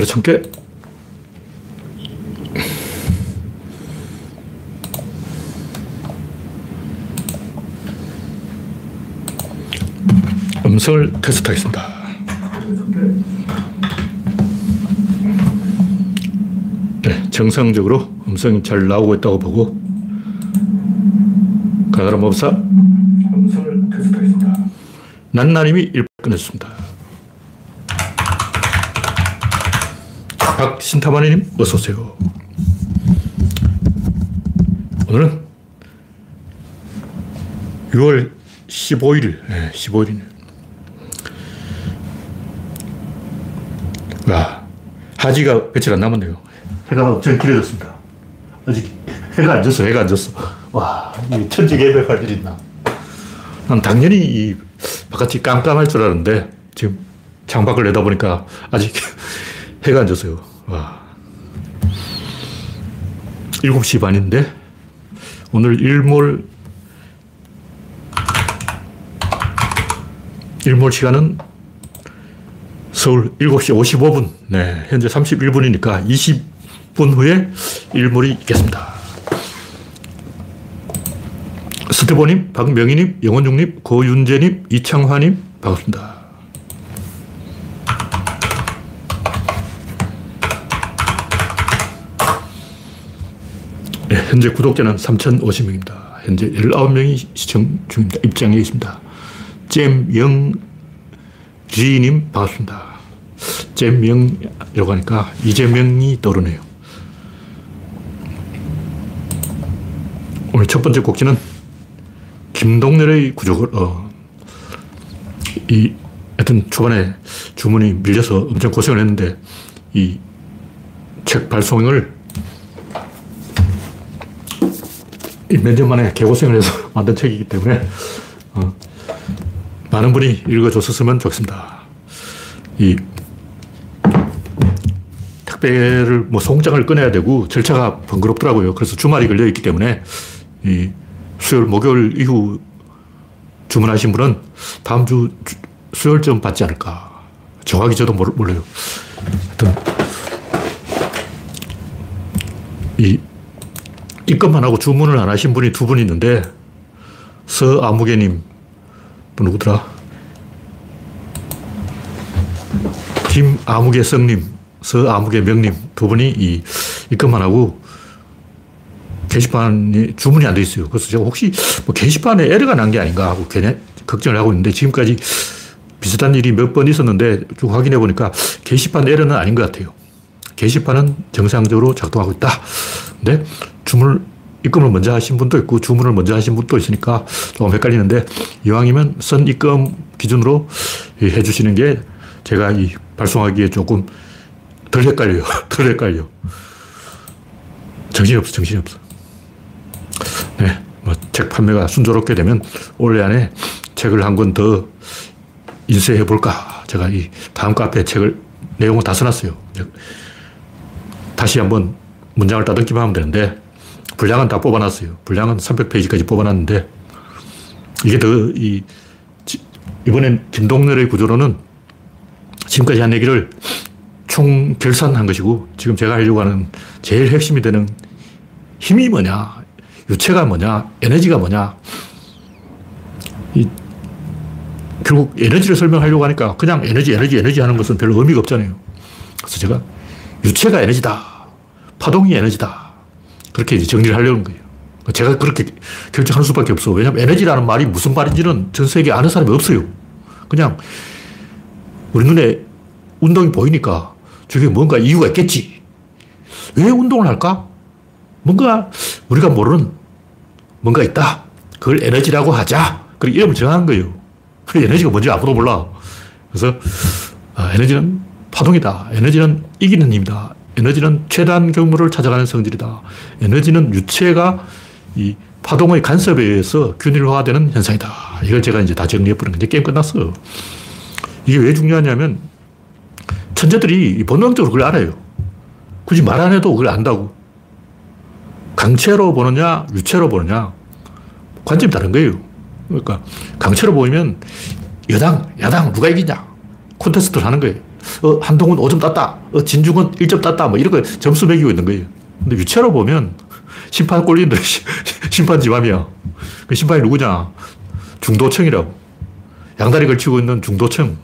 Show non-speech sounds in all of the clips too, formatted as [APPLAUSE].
천 개. 음성을 테스트 하겠습니다. 네, 정상적으로 음성이 잘 나오고 있다고 보고 가나라 법사 음성을 테스트 하겠습니다. 난나님이 일 끊었습니다. 박신타마니님 어서 오세요. 오늘은 6월 15일, 네, 15일이네. 와, 하지가 며칠 안 남았네요. 해가 엄청 길어졌습니다. 아직 해가 안 졌어, 해가 안 졌어. 와, 이 천지개벽할 일 있나. 난 당연히 이 바깥이 깜깜할 줄 알았는데, 지금 창밖을 내다보니까 아직 [LAUGHS] 해가 안 졌어요. 와. 7시 반인데, 오늘 일몰, 일몰 시간은 서울 7시 55분. 네, 현재 31분이니까 20분 후에 일몰이 있겠습니다. 스테보님, 박명희님, 영원중님, 고윤재님, 이창화님, 반갑습니다. 네, 현재 구독자는 3,050명입니다. 현재 19명이 시청 중입니다. 입장에 있습니다. 잼영지님 반갑습니다. 잼영이라고 하니까 이재명이 떠오르네요. 오늘 첫 번째 곡지는 김동렬의 구조글, 어, 이, 하여튼 초반에 주문이 밀려서 엄청 고생을 했는데 이 책 발송을 몇년 만에 개고생을 해서 [LAUGHS] 만든 책이기 때문에 어, 많은 분이 읽어줬었으면 좋겠습니다. 이 택배를 뭐 송장을 꺼내야 되고 절차가 번거롭더라고요. 그래서 주말이 걸려 있기 때문에 이 수요일, 목요일 이후 주문하신 분은 다음 주 수요일쯤 받지 않을까. 정확히 저도 몰라요. 하여튼 이 입금만 하고 주문을 안 하신 분이 두 분 있는데 서아무개님 또 누구더라? 김아무개 성님, 서아무개 명님 두 분이 이 입금만 하고 게시판이 주문이 안 돼 있어요. 그래서 제가 혹시 뭐 게시판에 에러가 난 게 아닌가 하고 괜히 걱정을 하고 있는데 지금까지 비슷한 일이 몇 번 있었는데 쭉 확인해 보니까 게시판 에러는 아닌 것 같아요. 게시판은 정상적으로 작동하고 있다. 근데 주문을 입금을 먼저 하신 분도 있고 주문을 먼저 하신 분도 있으니까 조금 헷갈리는데 이왕이면 선 입금 기준으로 해 주시는 게 제가 이 발송하기에 조금 덜 헷갈려요. [LAUGHS] 덜 헷갈려. 정신이 없어, 정신이 없어. 네. 뭐 책 판매가 순조롭게 되면 올해 안에 책을 한 권 더 인쇄해 볼까. 제가 이 다음 카페 책을 내용을 다 써놨어요. 다시 한번 문장을 따듬기만 하면 되는데 분량은 다 뽑아놨어요. 분량은 300페이지까지 뽑아놨는데 이게 더 이, 이번엔 김동렬의 구조로는 지금까지 한 얘기를 총 결산한 것이고 지금 제가 하려고 하는 제일 핵심이 되는 힘이 뭐냐, 유체가 뭐냐, 에너지가 뭐냐. 이, 결국 에너지를 설명하려고 하니까 그냥 에너지, 에너지, 에너지 하는 것은 별로 의미가 없잖아요. 그래서 제가 유체가 에너지다. 파동이 에너지다. 그렇게 이제 정리를 하려는 거예요. 제가 그렇게 결정할 수밖에 없어. 왜냐하면 에너지라는 말이 무슨 말인지는 전 세계에 아는 사람이 없어요. 그냥 우리 눈에 운동이 보이니까 저게 뭔가 이유가 있겠지. 왜 운동을 할까? 뭔가 우리가 모르는 뭔가 있다. 그걸 에너지라고 하자. 그리고 이름을 정한 거예요. 그 [LAUGHS] 에너지가 뭔지 아무도 몰라. 그래서 아, 에너지는 파동이다. 에너지는 이기는 힘이다. 에너지는 최단 경무를 찾아가는 성질이다. 에너지는 유체가 이 파동의 간섭에 의해서 균일화되는 현상이다. 이걸 제가 이제 다 정리해버린 건데 게임 끝났어. 이게 왜 중요하냐면 천재들이 본능적으로 그걸 알아요. 굳이 말 안 해도 그걸 안다고. 강체로 보느냐, 유체로 보느냐, 관점이 다른 거예요. 그러니까 강체로 보이면 여당, 야당 누가 이기냐 콘테스트를 하는 거예요. 어, 한동훈 5점 땄다. 어, 진중은 1점 땄다. 뭐 이런 거 점수 매기고 있는 거예요. 근데 유체로 보면 심판 꼴린들 [LAUGHS] 심판 지맘이야. 그 심판이 누구냐? 중도청이라고. 양다리 걸치고 있는 중도청.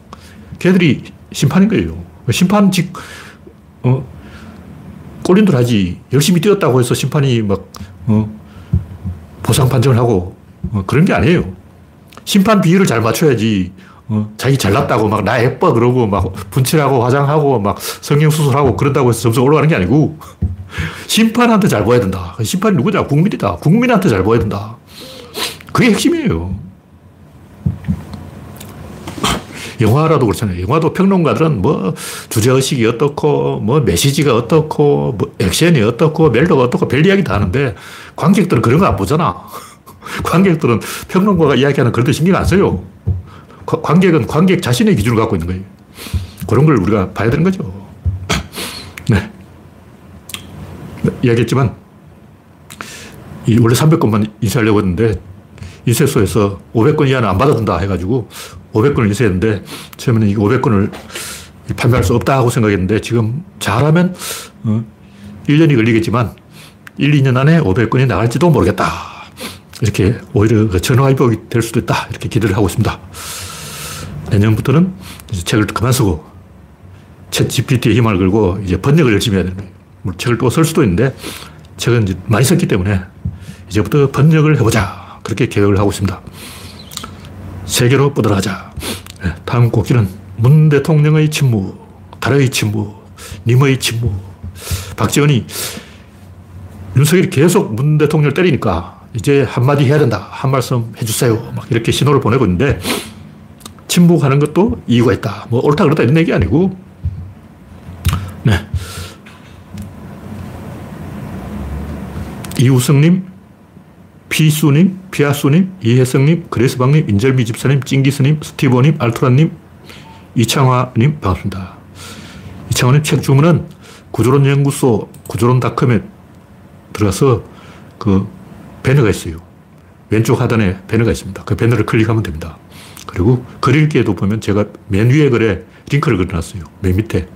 걔들이 심판인 거예요. 심판 직, 어, 꼴린들 하지. 열심히 뛰었다고 해서 심판이 막, 어, 보상 판정을 하고, 어, 그런 게 아니에요. 심판 비율을 잘 맞춰야지, 어, 자기 잘났다고 막 나 예뻐 그러고 막 분칠하고 화장하고 막 성형수술하고 그런다고 해서 점수 올라가는 게 아니고, [LAUGHS] 심판한테 잘 보여야 된다. 심판이 누구냐? 국민이다. 국민한테 잘 보여야 된다. 그게 핵심이에요. 영화라도 그렇잖아요. 영화도 평론가들은 뭐 주제의식이 어떻고, 뭐 메시지가 어떻고, 뭐 액션이 어떻고, 멜로가 어떻고 별 이야기 다 하는데 관객들은 그런 거 안 보잖아. [LAUGHS] 관객들은 평론가가 이야기하는 그런 데 신경 안 써요. 관객은 관객 자신의 기준을 갖고 있는 거예요. 그런 걸 우리가 봐야 되는 거죠. 네. 이야기했지만, 원래 300건만 인쇄하려고 했는데, 인쇄소에서 500건 이하는 안 받아준다 해가지고 500건을 인쇄했는데 처음에는 이 500건을 판매할 수 없다고 생각했는데 지금 잘하면 1년이 어, 걸리겠지만 1, 2년 안에 500건이 나갈지도 모르겠다. 이렇게 오히려 그 전화위복이 될 수도 있다. 이렇게 기대를 하고 있습니다. 내년부터는 책을 그만 쓰고 챗 GPT의 힘을 걸고 이제 번역을 열심히 해야 되는 거예요. 책을 또 쓸 수도 있는데 책은 이제 많이 썼기 때문에 이제부터 번역을 해보자. 그렇게 계획을 하고 있습니다. 세계로 뻗어나가자. 네, 다음 곡기는 문 대통령의 침묵, 달의 침묵, 님의 침묵. 박지원이 윤석열이 계속 문 대통령을 때리니까 이제 한마디 해야 된다. 한 말씀 해주세요. 막 이렇게 신호를 보내고 있는데 침묵하는 것도 이유가 있다. 뭐 옳다 그렇다 이런 얘기 아니고 네. 이우성님, 피수님, 피아수님, 이혜성님, 그레스방님, 인절미 집사님, 찡기스님, 스티브님, 알토라님, 이창화님 반갑습니다. 이창화님 책 주문은 구조론 연구소 구조론닷컴에 들어가서 그 배너가 있어요. 왼쪽 하단에 배너가 있습니다. 그 배너를 클릭하면 됩니다. 그리고 글읽기에도 보면 제가 맨 위에 글에 링크를 그려놨어요. 맨 밑에.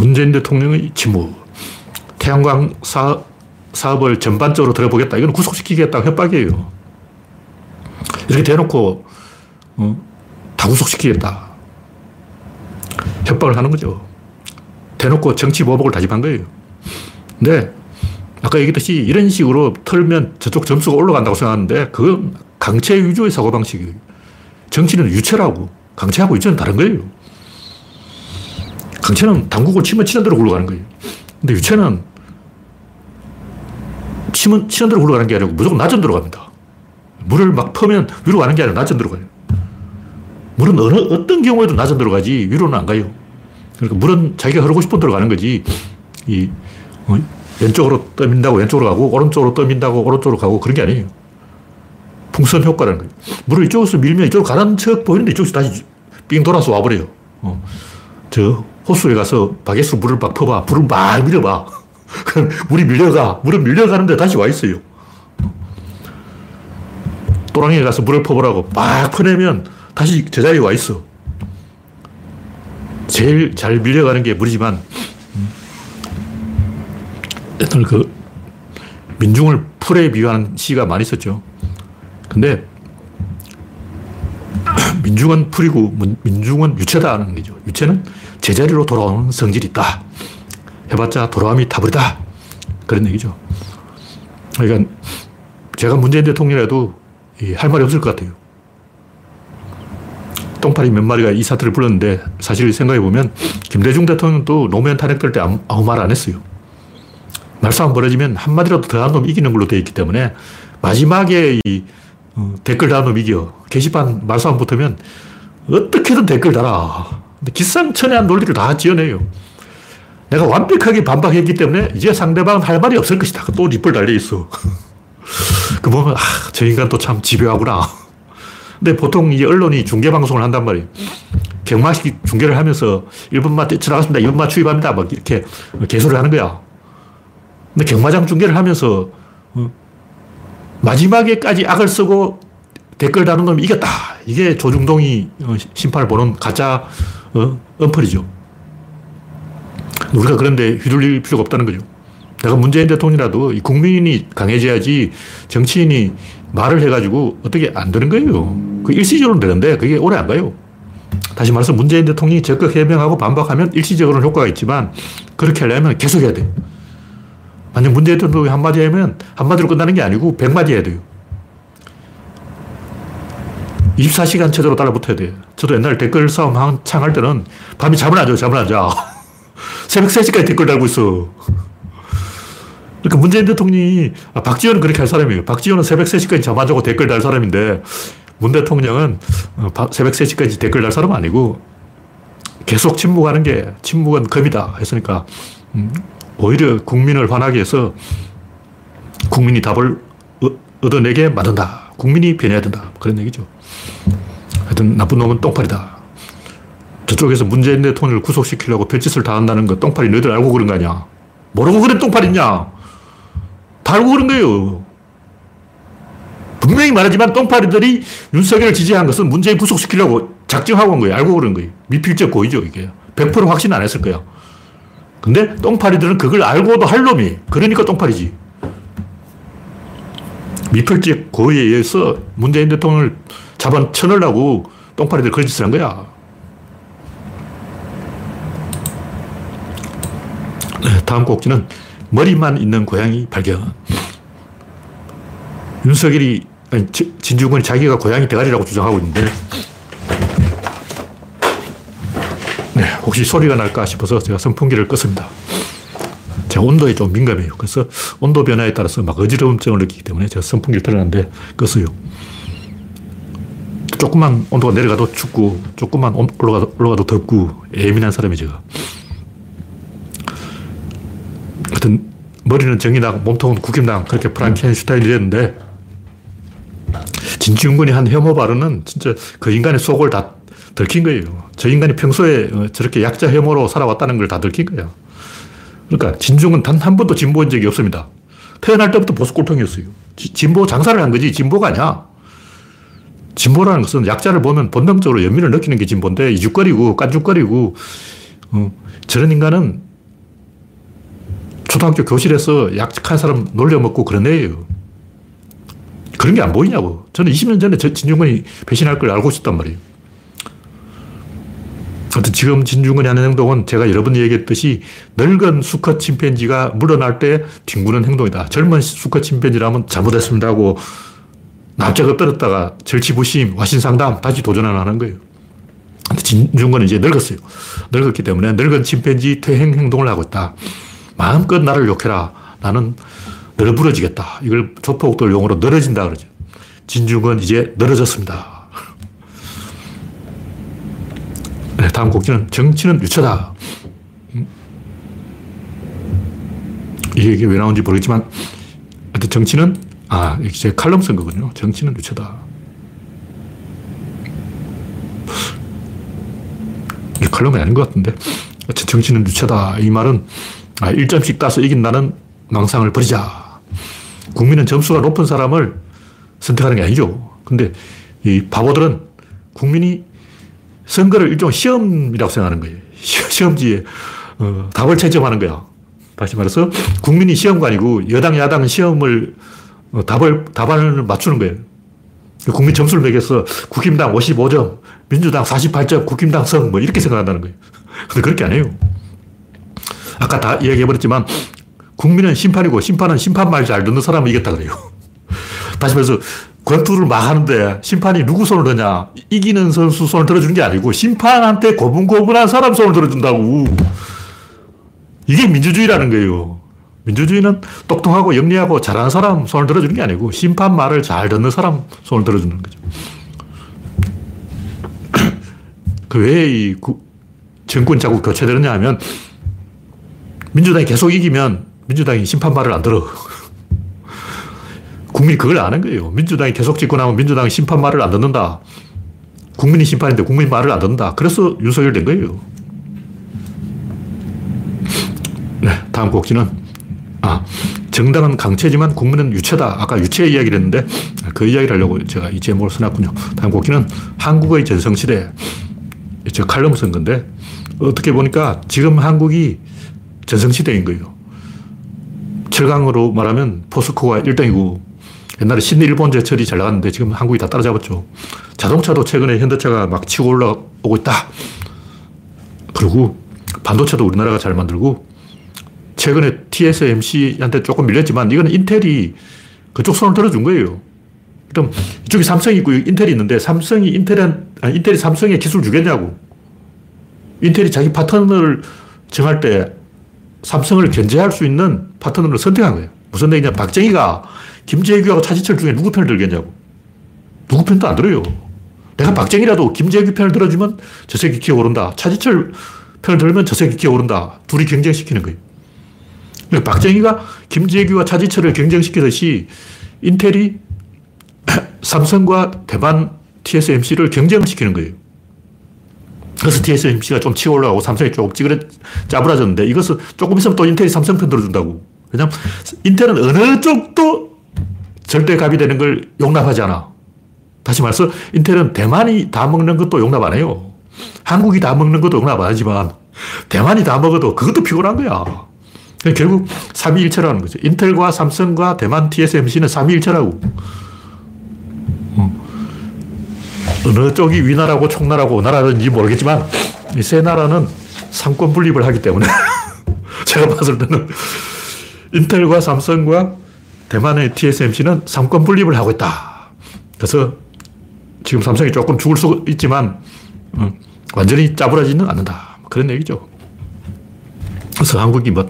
문재인 대통령의 직무. 태양광 사, 사업을 전반적으로 들어보겠다. 이건 구속시키겠다. 협박이에요. 이렇게 대놓고, 어, 다 구속시키겠다. 협박을 하는 거죠. 대놓고 정치 보복을 다짐한 거예요. 근데, 아까 얘기했듯이 이런 식으로 털면 저쪽 점수가 올라간다고 생각하는데, 그건 강체 위주의 사고방식이에요. 정치는 유체라고. 강체하고 유체는 다른 거예요. 강체는 당국을 치면 치는 대로 굴러가는 거예요. 근데 유체는 치면 치는 대로 굴러가는 게 아니고 무조건 낮은 대로 갑니다. 물을 막 퍼면 위로 가는 게 아니라 낮은 대로 가요. 물은 어느, 어떤 경우에도 낮은 대로 가지 위로는 안 가요. 그러니까 물은 자기가 흐르고 싶은 대로 가는 거지. 이, 어, 왼쪽으로 떠민다고 왼쪽으로 가고, 오른쪽으로 떠민다고 오른쪽으로 가고 그런 게 아니에요. 풍선 효과라는 거예요. 물을 이쪽에서 밀면 이쪽으로 가는 척 보이는데 이쪽에서 다시 삥 돌아서 와버려요. 어. 저 호수에 가서 바게스 물을 막 퍼봐. 물을 막 밀어봐. [LAUGHS] 물이 밀려가. 물은 밀려가는데 다시 와 있어요. 또랑이에 가서 물을 퍼보라고 막 퍼내면 다시 제자리에 와 있어. 제일 잘 밀려가는 게 물이지만, 일단 그, 민중을 풀에 비유하는 시가 많이 있었죠. 근데, [CLEARS THROAT] 민중은 풀이고, 민중은 유체다는 거죠. 유체는 제자리로 돌아오는 성질이 있다. 해봤자 돌아옴이 타버리다. 그런 얘기죠. 그러니까 제가 문재인 대통령이라도 할 말이 없을 것 같아요. 똥파리 몇 마리가 이 사태를 불렀는데 사실 생각해보면 김대중 대통령도 노무현 탄핵될 때 아무, 말 안 했어요. 말싸움 벌어지면 한마디라도 더 한 놈 이기는 걸로 되어 있기 때문에 마지막에 이 어, 댓글 다한 놈 이겨. 게시판 말싸움 붙으면 어떻게든 댓글 달아. 근데 기상천외한 논리를 다 지어내요. 내가 완벽하게 반박했기 때문에 이제 상대방은 할 말이 없을 것이다. 또 리플 달려있어. [LAUGHS] 그 보면, 아, 저 인간 또 참 집요하구나. 근데 보통 이 언론이 중계 방송을 한단 말이에요. 경마식 중계를 하면서 1분만 뛰쳐나갔습니다. 2분만 추입합니다. 막 이렇게 개소를 하는 거야. 근데 경마장 중계를 하면서 어? 마지막에까지 악을 쓰고 댓글 다는 놈이 이겼다. 이게 조중동이 어, 심판을 보는 가짜 어, 언플이죠. 우리가 그런데 휘둘릴 필요가 없다는 거죠. 내가 문재인 대통령이라도 국민이 강해져야지 정치인이 말을 해가지고 어떻게 안 되는 거예요. 그 일시적으로 되는데 그게 오래 안 가요. 다시 말해서 문재인 대통령이 적극 해명하고 반박하면 일시적으로는 효과가 있지만 그렇게 하려면 계속 해야 돼요. 만약 문재인 대통령이 한마디 하면 한마디로 끝나는 게 아니고 백마디 해야 돼요. 24시간 체제로 따라붙어야 돼요. 저도 옛날 댓글 싸움 한창 할 때는 밤에 잠을 안 자요, 잠을 안 자. [LAUGHS] 새벽 3시까지 댓글 달고 있어. 그러니까 문재인 대통령이, 아, 박지원은 그렇게 할 사람이에요. 박지원은 새벽 3시까지 잠 안 자고 댓글 달 사람인데, 문 대통령은 어, 새벽 3시까지 댓글 달 사람 아니고, 계속 침묵하는 게, 침묵은 금이다. 했으니까, 음, 오히려 국민을 화나게 해서, 국민이 답을 얻어내게 만든다. 국민이 변해야 된다. 그런 얘기죠. 하여튼, 나쁜 놈은 똥파리다. 저쪽에서 문재인 대통령을 구속시키려고 별짓을 다 한다는 거 똥파리 너희들 알고 그런 거 아니야? 모르고 그런 똥파리냐? 다 알고 그런 거예요. 분명히 말하지만 똥파리들이 윤석열을 지지한 것은 문재인 구속시키려고 작정하고 한 거예요. 알고 그런 거예요. 미필적 고의죠, 이게. 100% 확신 안 했을 거야. 근데 똥파리들은 그걸 알고도 할 놈이. 그러니까 똥파리지. 미필적 고의에 의해서 문재인 대통령을 잡아 쳐넣으려고 똥파리들 그런 짓을 한 거야. 네, 다음 꼭지는 머리만 있는 고양이 발견. 윤석열이, 아니, 진중권이 자기가 고양이 대가리라고 주장하고 있는데, 네, 혹시 소리가 날까 싶어서 제가 선풍기를 껐습니다. 제가 온도에 좀 민감해요. 그래서 온도 변화에 따라서 막 어지러움증을 느끼기 때문에 제가 선풍기를 틀었는데 껐어요. 조금만 온도가 내려가도 춥고, 조금만 올라가도, 올라가도 덥고, 예민한 사람이 제가. 하여튼 머리는 정의당, 몸통은 국힘당 그렇게 프랑켄슈타인이 됐는데 진중근이 한 혐오 발언은 진짜 그 인간의 속을 다 들킨 거예요. 저 인간이 평소에 어, 저렇게 약자 혐오로 살아왔다는 걸 다 들킨 거예요. 그러니까 진중은 단 한 번도 진보인 적이 없습니다. 태어날 때부터 보수 꼴통이었어요. 진보 장사를 한 거지 진보가 아니야. 진보라는 것은 약자를 보면 본능적으로 연민을 느끼는 게 진보인데 이죽거리고 깐죽거리고 어, 저런 인간은 초등학교 교실에서 약한 사람 놀려먹고 그런 애예요. 그런 게 안 보이냐고. 저는 20년 전에 진중권이 배신할 걸 알고 있었단 말이에요. 아무튼 지금 진중권이 하는 행동은 제가 여러 번 얘기했듯이 늙은 수컷 침팬지가 물러날 때 뒹구는 행동이다. 젊은 수컷 침팬지라면 잘못했습니다 하고 납작을 떨었다가 절치부심, 와신상담 다시 도전하는 거예요. 진중권은 이제 늙었어요. 늙었기 때문에 늙은 침팬지 퇴행 행동을 하고 있다. 마음껏 나를 욕해라. 나는 늘어부러지겠다. 이걸 조폭들 용어로 늘어진다 그러죠. 진중은 이제 늘어졌습니다. [LAUGHS] 네, 다음 곡지는 정치는 유처다. 이게 왜 나온지 모르겠지만, 하여튼 정치는, 아, 이제 칼럼 쓴 거군요. 정치는 유처다. 이 칼럼이 아닌 것 같은데. 정치는 유처다. 이 말은 아, 1점씩 따서 이긴 나는 망상을 버리자. 국민은 점수가 높은 사람을 선택하는 게 아니죠. 근데 이 바보들은 국민이 선거를 일종의 시험이라고 생각하는 거예요. 시험지에 어, 답을 채점하는 거야. 다시 말해서 국민이 시험관이고 여당, 야당은 시험을 어, 답을, 답안을 맞추는 거예요. 국민 점수를 매겨서 국힘당 55점, 민주당 48점, 국힘당 성, 뭐 이렇게 생각한다는 거예요. 근데 그렇게 안 해요. 아까 다 이야기해버렸지만 국민은 심판이고 심판은 심판 말 잘 듣는 사람을 이겼다 그래요. [LAUGHS] 다시 말해서 권투를 막 하는데 심판이 누구 손을 드냐? 이기는 선수 손을 들어주는 게 아니고 심판한테 고분고분한 사람 손을 들어준다고. 이게 민주주의라는 거예요. 민주주의는 똑똑하고 영리하고 잘하는 사람 손을 들어주는 게 아니고 심판 말을 잘 듣는 사람 손을 들어주는 거죠. [CLEARS THROAT] 그 왜 이 정권 자꾸 교체되느냐 하면 민주당이 계속 이기면 민주당이 심판 말을 안 들어. 국민이 그걸 아는 거예요. 민주당이 계속 집권하면 민주당이 심판 말을 안 듣는다. 국민이 심판인데 국민 말을 안 듣는다. 그래서 윤석열 된 거예요. 네, 다음 곡지는, 아, 정당은 강체지만 국민은 유체다. 아까 유체 이야기를 했는데 그 이야기를 하려고 제가 이 제목을 써놨군요. 다음 곡기는 한국의 전성시대. 저 칼럼을 쓴 건데 어떻게 보니까 지금 한국이 전성시대인 거예요. 철강으로 말하면 포스코가 1등이고 옛날에 신일 일본 제철이 잘 나갔는데 지금 한국이 다 따라잡았죠. 자동차도 최근에 현대차가 막 치고 올라오고 있다. 그리고 반도체도 우리나라가 잘 만들고 최근에 TSMC한테 조금 밀렸지만 이거는 인텔이 그쪽 손을 들어준 거예요. 그럼 이쪽에 삼성이 있고 인텔이 있는데 삼성이 인텔은, 아니, 인텔이 삼성에 기술 주겠냐고. 인텔이 자기 파트너를 정할 때 삼성을 견제할 수 있는 파트너를 선택한 거예요. 무슨 얘기냐. 박정희가 김재규하고 차지철 중에 누구 편을 들겠냐고. 누구 편도 안 들어요. 내가 박정희라도 김재규 편을 들어주면 저 새끼 기어 오른다. 차지철 편을 들면 저 새끼 기어 오른다. 둘이 경쟁시키는 거예요. 그러니까 박정희가 김재규와 차지철을 경쟁시키듯이 인텔이 [CLEARS THROAT] 삼성과 대만 TSMC를 경쟁시키는 거예요. 그래서 TSMC가 좀 치고 올라가고 삼성이 조금 찌그러, 짜부라졌는데 이것은 조금 있으면 또 인텔이 삼성 편 들어준다고. 왜냐면 인텔은 어느 쪽도 절대 갑이 되는 걸 용납하지 않아. 다시 말해서 인텔은 대만이 다 먹는 것도 용납 안 해요. 한국이 다 먹는 것도 용납 안 하지만 대만이 다 먹어도 그것도 피곤한 거야. 결국 3위일체라는 거죠. 인텔과 삼성과 대만 TSMC는 3위일체라고. 어느 쪽이 위나라고 총나라고 나라는지 모르겠지만 이 세 나라는 상권 분립을 하기 때문에 [LAUGHS] 제가 봤을 때는 인텔과 삼성과 대만의 TSMC는 상권 분립을 하고 있다. 그래서 지금 삼성이 조금 죽을 수 있지만 어, 완전히 짜부라지는 않는다. 그런 얘기죠. 그래서 한국이 뭐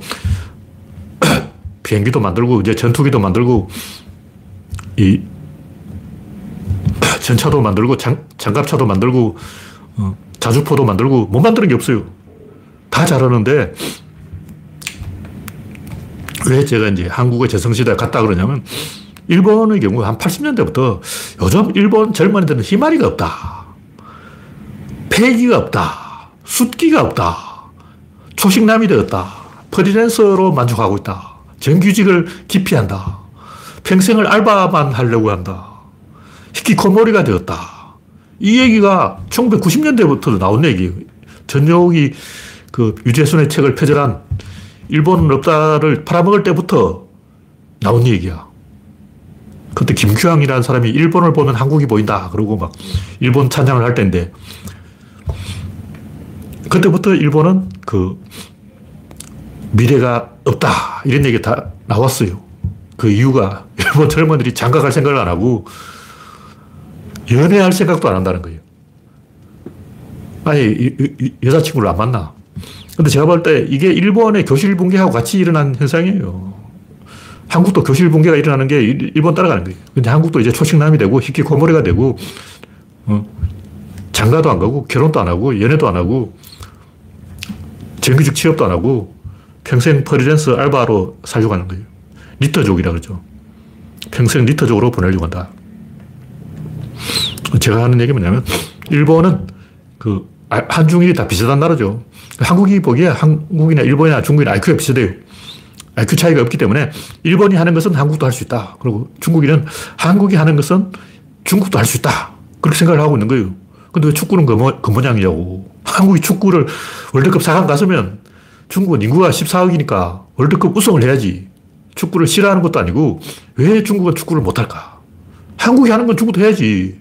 [CLEARS THROAT] 비행기도 만들고 이제 전투기도 만들고 이 전차도 만들고 장, 장갑차도 만들고 어, 자주포도 만들고 못 만드는 게 없어요. 다 잘하는데 왜 제가 이제 한국의 재성시대에 갔다 그러냐면 일본의 경우 한 80년대부터 요즘 일본 젊은이들은 희마리가 없다. 폐기가 없다. 숫기가 없다. 초식남이 되었다. 프리랜서로 만족하고 있다. 정규직을 기피한다. 평생을 알바만 하려고 한다. 히키코모리가 되었다. 이 얘기가 1990년대부터 나온 얘기예요. 전용이 그 유재순의 책을 표절한 일본은 없다를 팔아먹을 때부터 나온 얘기야. 그때 김규항이라는 사람이 일본을 보면 한국이 보인다. 그러고 막 일본 찬양을 할 때인데 그때부터 일본은 그 미래가 없다. 이런 얘기 다 나왔어요. 그 이유가 [LAUGHS] 일본 젊은이들이 장가 갈 생각을 안 하고 연애할 생각도 안 한다는 거예요. 아니, 여자친구를 안 만나. 근데 제가 볼 때 이게 일본의 교실 붕괴하고 같이 일어난 현상이에요. 한국도 교실 붕괴가 일어나는 게 일본 따라가는 거예요. 근데 한국도 이제 초식남이 되고 히키코모리가 되고, 어, 장가도 안 가고, 결혼도 안 하고, 연애도 안 하고, 정규직 취업도 안 하고, 평생 프리랜서 알바로 살려고 하는 거예요. 리터족이라 그러죠. 평생 리터족으로 보내려고 한다. 제가 하는 얘기 뭐냐면, 일본은 그, 아, 한중일이 다 비슷한 나라죠. 한국이 보기에 한국이나 일본이나 중국이나 IQ가 비슷해요. IQ 차이가 없기 때문에 일본이 하는 것은 한국도 할 수 있다. 그리고 중국인은 한국이 하는 것은 중국도 할 수 있다. 그렇게 생각을 하고 있는 거예요. 근데 왜 축구는 그, 뭐, 그 모양이냐고. 한국이 축구를 월드컵 4강 갔으면 중국은 인구가 14억이니까 월드컵 우승을 해야지. 축구를 싫어하는 것도 아니고 왜 중국은 축구를 못할까? 한국이 하는 건 중국도 해야지.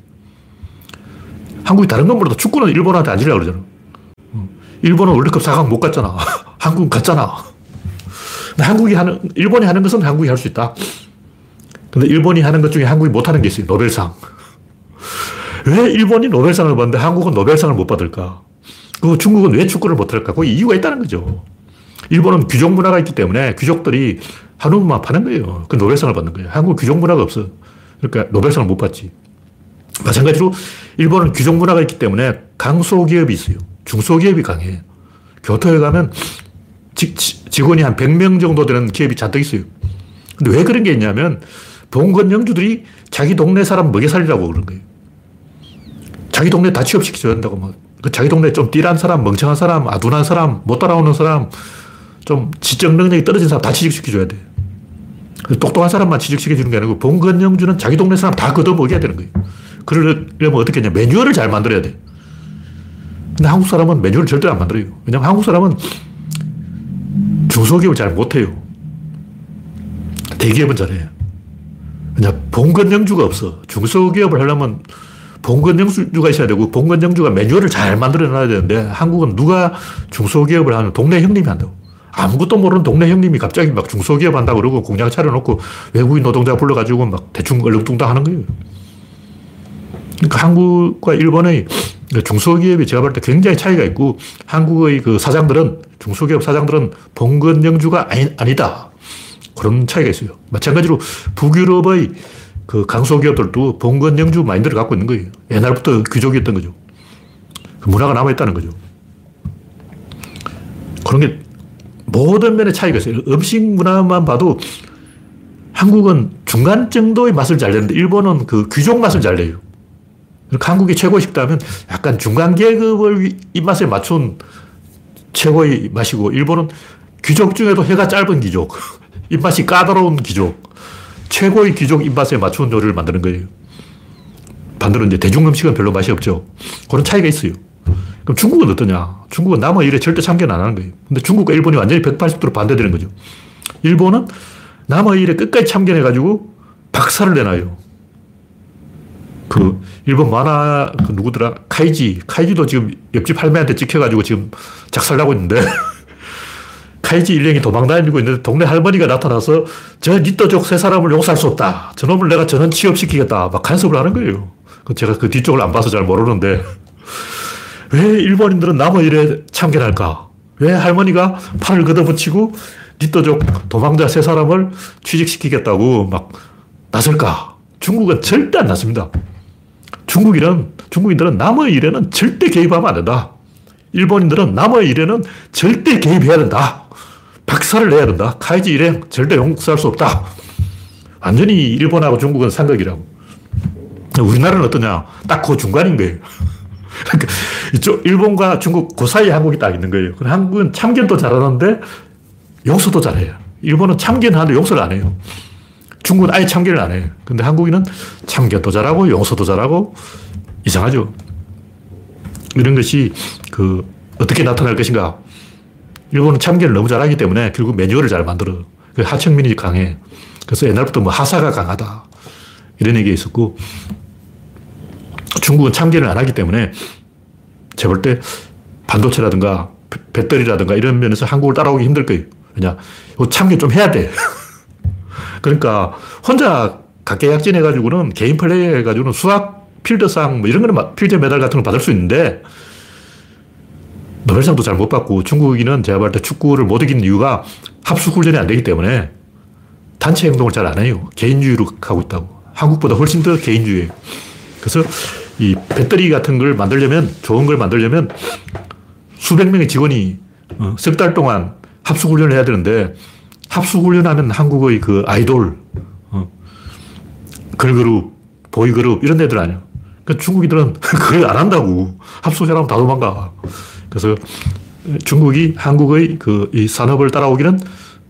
한국이 다른 건 몰라도 축구는 일본한테 안 지려고 그러잖아. 일본은 월드컵 4강 못 갔잖아. [LAUGHS] 한국은 갔잖아. 한국이 하는, 일본이 하는 것은 한국이 할 수 있다. 근데 일본이 하는 것 중에 한국이 못 하는 게 있어요. 노벨상. 왜 일본이 노벨상을 받는데 한국은 노벨상을 못 받을까? 그 중국은 왜 축구를 못 할까? 그 이유가 있다는 거죠. 일본은 귀족 문화가 있기 때문에 귀족들이 한우만 파는 거예요. 그 노벨상을 받는 거예요. 한국은 귀족 문화가 없어. 그러니까 노벨상을 못 받지. 마찬가지로 일본은 귀족 문화가 있기 때문에 강소기업이 있어요. 중소기업이 강해. 교토에 가면 직, 직원이 한 100명 정도 되는 기업이 잔뜩 있어요. 근데 왜 그런 게 있냐면 봉건 영주들이 자기 동네 사람 먹여 살리라고 그런 거예요. 자기 동네 다 취업시켜줘야 된다고. 막. 그 자기 동네 좀 띠란 사람, 멍청한 사람, 아둔한 사람, 못 따라오는 사람, 좀 지적 능력이 떨어진 사람 다 취직시켜줘야 돼. 똑똑한 사람만 취직시켜주는 게 아니고 봉건영주는 자기 동네 사람 다 걷어먹여야 되는 거예요. 그러려면 어떻게 했냐. 매뉴얼을 잘 만들어야 돼. 근데 한국 사람은 매뉴얼을 절대 안 만들어요. 왜냐면 한국 사람은 중소기업을 잘 못해요. 대기업은 잘해요. 그냥 봉건영주가 없어. 중소기업을 하려면 봉건영주가 있어야 되고 봉건영주가 매뉴얼을 잘 만들어 놔야 되는데 한국은 누가 중소기업을 하는 동네 형님이 한다고. 아무것도 모르는 동네 형님이 갑자기 막 중소기업 한다고 그러고 공장 차려놓고 외국인 노동자 불러가지고 막 대충 얼렁뚱땅 하는 거예요. 그러니까 한국과 일본의 중소기업이 제가 볼 때 굉장히 차이가 있고 한국의 그 사장들은 중소기업 사장들은 봉건 영주가 아니, 아니다. 그런 차이가 있어요. 마찬가지로 북유럽의 그 강소기업들도 봉건 영주 마인드를 갖고 있는 거예요. 옛날부터 귀족이었던 거죠. 그 문화가 남아있다는 거죠. 그런 게 모든 면에 차이가 있어요. 음식 문화만 봐도 한국은 중간 정도의 맛을 잘 내는데 일본은 그 귀족 맛을 잘 내요. 한국의 최고 식당은 약간 중간 계급을 입맛에 맞춘 최고의 맛이고 일본은 귀족 중에도 해가 짧은 귀족, [LAUGHS] 입맛이 까다로운 귀족, 최고의 귀족 입맛에 맞춘 요리를 만드는 거예요. 반대로 이제 대중 음식은 별로 맛이 없죠. 그런 차이가 있어요. 그럼 중국은 어떠냐? 중국은 남의 일에 절대 참견 안 하는 거예요. 근데 중국과 일본이 완전히 180도로 반대되는 거죠. 일본은 남의 일에 끝까지 참견해가지고 박살을 내놔요. 그 일본 만화 그 누구더라 카이지 카이지도 지금 옆집 할매한테 찍혀가지고 지금 작살 나고 있는데 [LAUGHS] 카이지 일행이 도망다니고 있는데 동네 할머니가 나타나서 저 니또족 세 사람을 용서할 수 없다 저놈을 내가 전원 취업시키겠다 막 간섭을 하는 거예요 그 제가 그 뒤쪽을 안 봐서 잘 모르는데 왜 일본인들은 남의 일에 참견할까 왜 할머니가 팔을 걷어붙이고 니또족 도망자 세 사람을 취직시키겠다고 막 나설까 중국은 절대 안 났습니다 중국인은, 중국인들은 남의 일에는 절대 개입하면 안 된다. 일본인들은 남의 일에는 절대 개입해야 된다. 박살을 내야 된다. 카이지 일행 절대 용서할 수 없다. 완전히 일본하고 중국은 상극이라고. 우리나라는 어떠냐? 딱 그 중간인 거예요. [LAUGHS] 그러니까 이쪽 일본과 중국 그 사이에 한국이 딱 있는 거예요. 한국은 참견도 잘하는데 용서도 잘해요. 일본은 참견하는데 용서를 안 해요. 중국은 아예 참견을 안 해요. 근데 한국인은 참견도 잘하고 용서도 잘하고 이상하죠. 이런 것이 그 어떻게 나타날 것인가. 일본은 참견을 너무 잘하기 때문에 결국 매뉴얼을 잘 만들어. 그 하청민이 강해. 그래서 옛날부터 뭐 하사가 강하다. 이런 얘기가 있었고 중국은 참견을 안 하기 때문에 제가 볼 때 반도체라든가 배터리라든가 이런 면에서 한국을 따라오기 힘들 거예요. 왜냐, 참견 좀 해야 돼. [LAUGHS] 그러니까 혼자 각계약진 해가지고는 개인 플레이 해가지고는 수학 필드상 뭐 이런 거는 필드 메달 같은 걸 받을 수 있는데 노벨상도 잘 못 받고 중국인은 제가 볼 때 축구를 못 이기는 이유가 합숙 훈련이 안 되기 때문에 단체 행동을 잘 안 해요. 개인주의로 가고 있다고. 한국보다 훨씬 더 개인주의예요. 그래서 이 배터리 같은 걸 만들려면 좋은 걸 만들려면 수백 명의 직원이 어, 석달 동안 합숙 훈련을 해야 되는데 합숙훈련하면 한국의 그 아이돌, 어, 걸그룹, 보이그룹 이런 애들 아니야. 그 중국인들은 [LAUGHS] 그걸 안 한다고. 합숙해라면 다 도망가. 그래서 중국이 한국의 그 이 산업을 따라오기는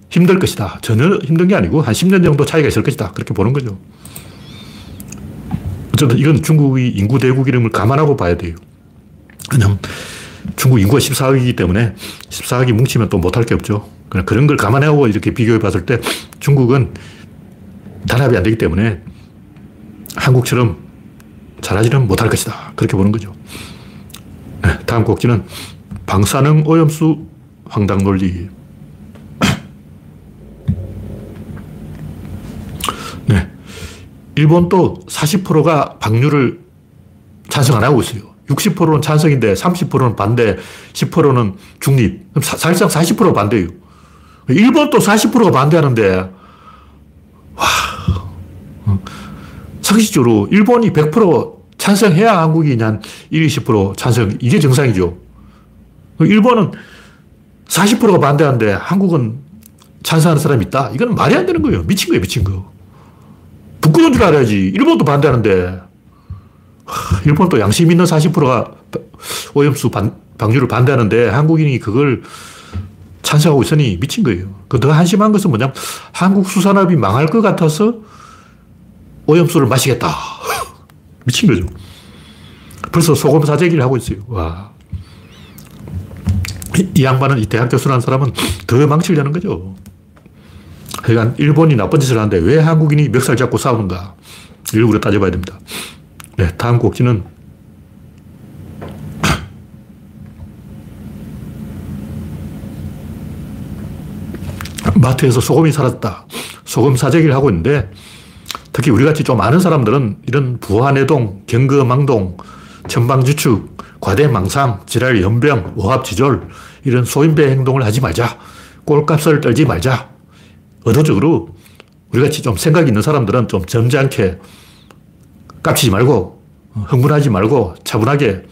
힘들 것이다. 전혀 힘든 게 아니고 한 10년 정도 차이가 있을 것이다. 그렇게 보는 거죠. 어쨌든 이건 중국의 인구 대국 이름을 감안하고 봐야 돼요. 왜냐면 중국 인구가 14억이기 때문에 14억이 뭉치면 또 못할 게 없죠. 그런 걸 감안하고 이렇게 비교해 봤을 때 중국은 단합이 안 되기 때문에 한국처럼 잘하지는 못할 것이다. 그렇게 보는 거죠. 네, 다음 곡지는 방사능 오염수 황당 논리. 네. 일본도 40%가 방류를 찬성 안 하고 있어요. 60%는 찬성인데 30%는 반대, 10%는 중립. 사실상 40% 반대예요. 일본도 40%가 반대하는데, 와, 어, 상식적으로 일본이 100% 찬성해야 한국이 한 20, 10% 찬성, 이게 정상이죠. 일본은 40%가 반대하는데 한국은 찬성하는 사람이 있다? 이건 말이 안 되는 거예요. 미친 거예요, 미친 거. 부끄러운 줄 알아야지. 일본도 반대하는데, 일본도 양심 있는 40%가 오염수 반, 방류를 반대하는데 한국인이 그걸 찬성하고 있으니 미친 거예요. 그 더 한심한 것은 뭐냐면 한국 수산업이 망할 것 같아서 오염수를 마시겠다. [LAUGHS] 미친 거죠. 벌써 소금 사재기를 하고 있어요. 와. 이 양반은 이 대학 교수라는 사람은 더 망치려는 거죠. 그러니까 일본이 나쁜 짓을 하는데 왜 한국인이 멱살 잡고 싸우는가? 우리가 따져봐야 됩니다. 네, 다음 곡지는 [CLEARS THROAT] 마트에서 소금이 사라졌다. 소금 사재기를 하고 있는데 특히 우리같이 좀 아는 사람들은 이런 부화내동, 경거망동, 천방지축, 과대망상, 지랄 연병, 오합지졸 이런 소인배 행동을 하지 말자. 꼴값을 떨지 말자. 의도적으로 우리같이 좀 생각 있는 사람들은 좀 점잖게 깝치지 말고 흥분하지 말고 차분하게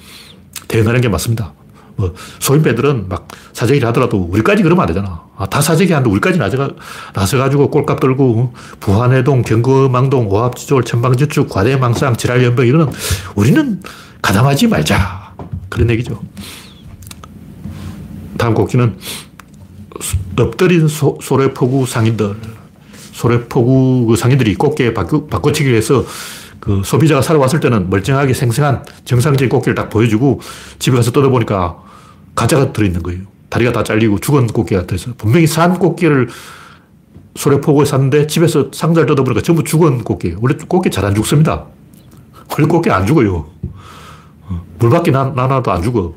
대응하는 게 맞습니다. 뭐 소인배들은 막 사재기를 하더라도 우리까지 그러면 안 되잖아. 아, 다 사재기 하는데 우리까지 나서가, 나서가지고 꼴값 떨고 부안해동, 경거망동, 오합지졸, 천방지축, 과대망상, 지랄연병 이런 우리는 가담하지 말자. 그런 얘기죠. 다음 곡지는 엎드린 소, 소래포구 상인들. 소래포구 그 상인들이 꽃게 바꿔, 바꿔치기를 해서 그 소비자가 사러 왔을 때는 멀쩡하게 생생한 정상적인 꽃게를 딱 보여주고 집에 가서 뜯어보니까 가짜가 들어있는 거예요. 다리가 다 잘리고 죽은 꽃게가 들어있어. 분명히 산 꽃게를 소래포구에 샀는데 집에서 상자를 뜯어보니까 전부 죽은 꽃게예요. 원래 꽃게 잘 안 죽습니다. 원래 꽃게 안 죽어요. 물 밖에 나, 나도 안 죽어.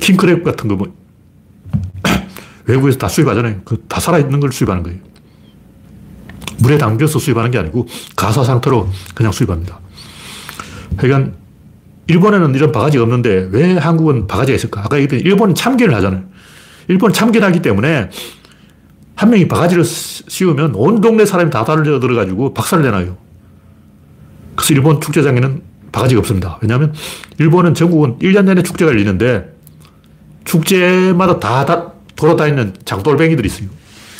킹크랩 같은 거 뭐, [CLEARS THROAT] 외국에서 다 수입하잖아요. 그 다 살아있는 걸 수입하는 거예요. 물에 담겨서 수입하는 게 아니고 가사 상태로 그냥 수입합니다. 그러니까 일본에는 이런 바가지가 없는데 왜 한국은 바가지가 있을까? 아까 얘기했던 일본은 참견을 하잖아요. 일본은 참견하기 때문에 한 명이 바가지를 씌우면 온 동네 사람이 다 달려 들어가지고 박살을 내놔요. 그래서 일본 축제장에는 바가지가 없습니다. 왜냐하면 일본은 전국은 1년 내내 축제가 열리는데 축제마다 다, 다 돌아다니는 장돌뱅이들이 있어요.